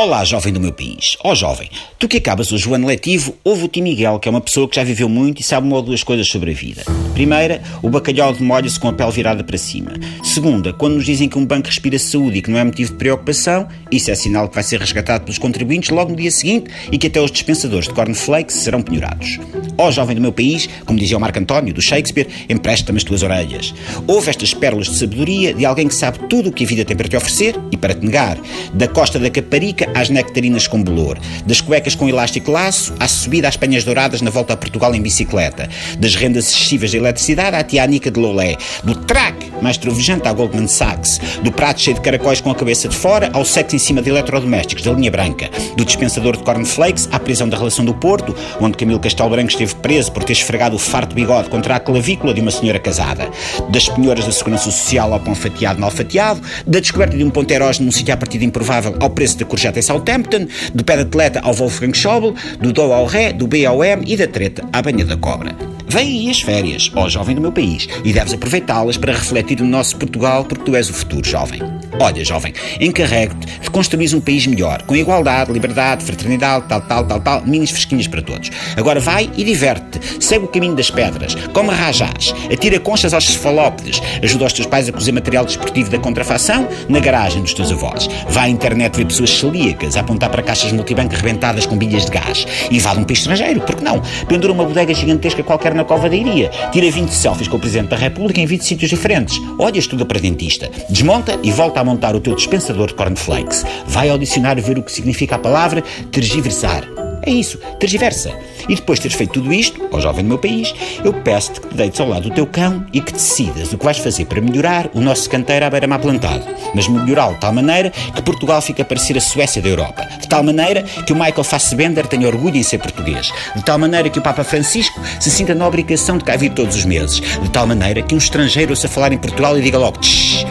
Olá, jovem do meu país. Ó oh, jovem, tu que acabas o ano letivo, ouve o Tim Miguel, que é uma pessoa que já viveu muito e sabe uma ou duas coisas sobre a vida. Primeira, o bacalhau demolha-se com a pele virada para cima. Segunda, quando nos dizem que um banco respira saúde e que não é motivo de preocupação, isso é sinal que vai ser resgatado pelos contribuintes logo no dia seguinte e que até os dispensadores de cornflakes serão penhorados. Ó oh, jovem do meu país, como dizia o Marco António, do Shakespeare, empresta-me as tuas orelhas. Ouve estas pérolas de sabedoria de alguém que sabe tudo o que a vida tem para te oferecer e para te negar. Da costa da Caparica às nectarinas com bolor, das cuecas com elástico laço à subida às penhas douradas na volta a Portugal em bicicleta, das rendas excessivas de eletricidade à tianica de Lolé, do track mais trovejante à Goldman Sachs, do prato cheio de caracóis com a cabeça de fora ao sexo em cima de eletrodomésticos da linha branca, do dispensador de cornflakes à prisão da relação do Porto, onde Camilo Castelo Branco esteve preso por ter esfregado o farto bigode contra a clavícula de uma senhora casada, das penhoras da Segurança Social ao pão fatiado mal fatiado, da descoberta de um ponto erógeno num sítio à partida improvável ao preço da em Southampton, do pé de atleta ao Wolfgang Schäuble, do do ao ré, do B ao M e da treta à banha da cobra. Vem aí as férias, ó jovem do meu país, e deves aproveitá-las para refletir no nosso Portugal, porque tu és o futuro, jovem. Olha, jovem, encarrego-te de construir um país melhor, com igualdade, liberdade, fraternidade, tal, tal, tal, tal, minis fresquinhas para todos. Agora vai e diverte-te, segue o caminho das pedras, come rajás, atira conchas aos cefalópodes, ajuda os teus pais a cozer material desportivo da contrafação na garagem dos teus avós. Vai à internet ver pessoas celíacas a apontar para caixas multibanco rebentadas com bilhas de gás. E vá de um país estrangeiro, porque não? Pendura uma bodega gigantesca qualquer na cova da Iria. Tira 20 selfies com o Presidente da República em 20 sítios diferentes. Olha, estuda para dentista. Desmonta e volta a montar o teu dispensador de cornflakes. Vai ao dicionário ver o que significa a palavra tergiversar. É isso, tergiversa. E depois de teres feito tudo isto, ó jovem do meu país, eu peço-te que te deites ao lado do teu cão e que decidas o que vais fazer para melhorar o nosso canteiro à beira-mar plantado. Mas melhorá-lo de tal maneira que Portugal fique a parecer a Suécia da Europa. De tal maneira que o Michael Fassbender tenha orgulho em ser português. De tal maneira que o Papa Francisco se sinta na obrigação de cá vir todos os meses. De tal maneira que um estrangeiro ouça falar em Portugal e diga logo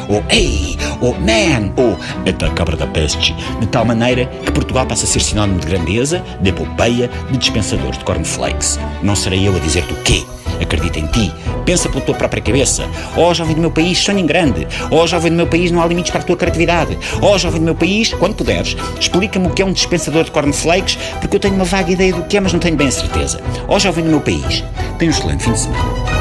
ou ei, ou man, ou a cabra da peste. De tal maneira que Portugal passe a ser sinónimo de grandeza, de epopeia, de dispensadores de cornflakes. Não serei eu a dizer-te o quê? Acredita em ti. Pensa pela tua própria cabeça. Ó oh, jovem do meu país, sonha em grande. Ó oh, jovem do meu país, não há limites para a tua criatividade. Ó oh, jovem do meu país, quando puderes, explica-me o que é um dispensador de cornflakes, porque eu tenho uma vaga ideia do que é, mas não tenho bem a certeza. Ó jovem do meu país, tenha um excelente fim de semana.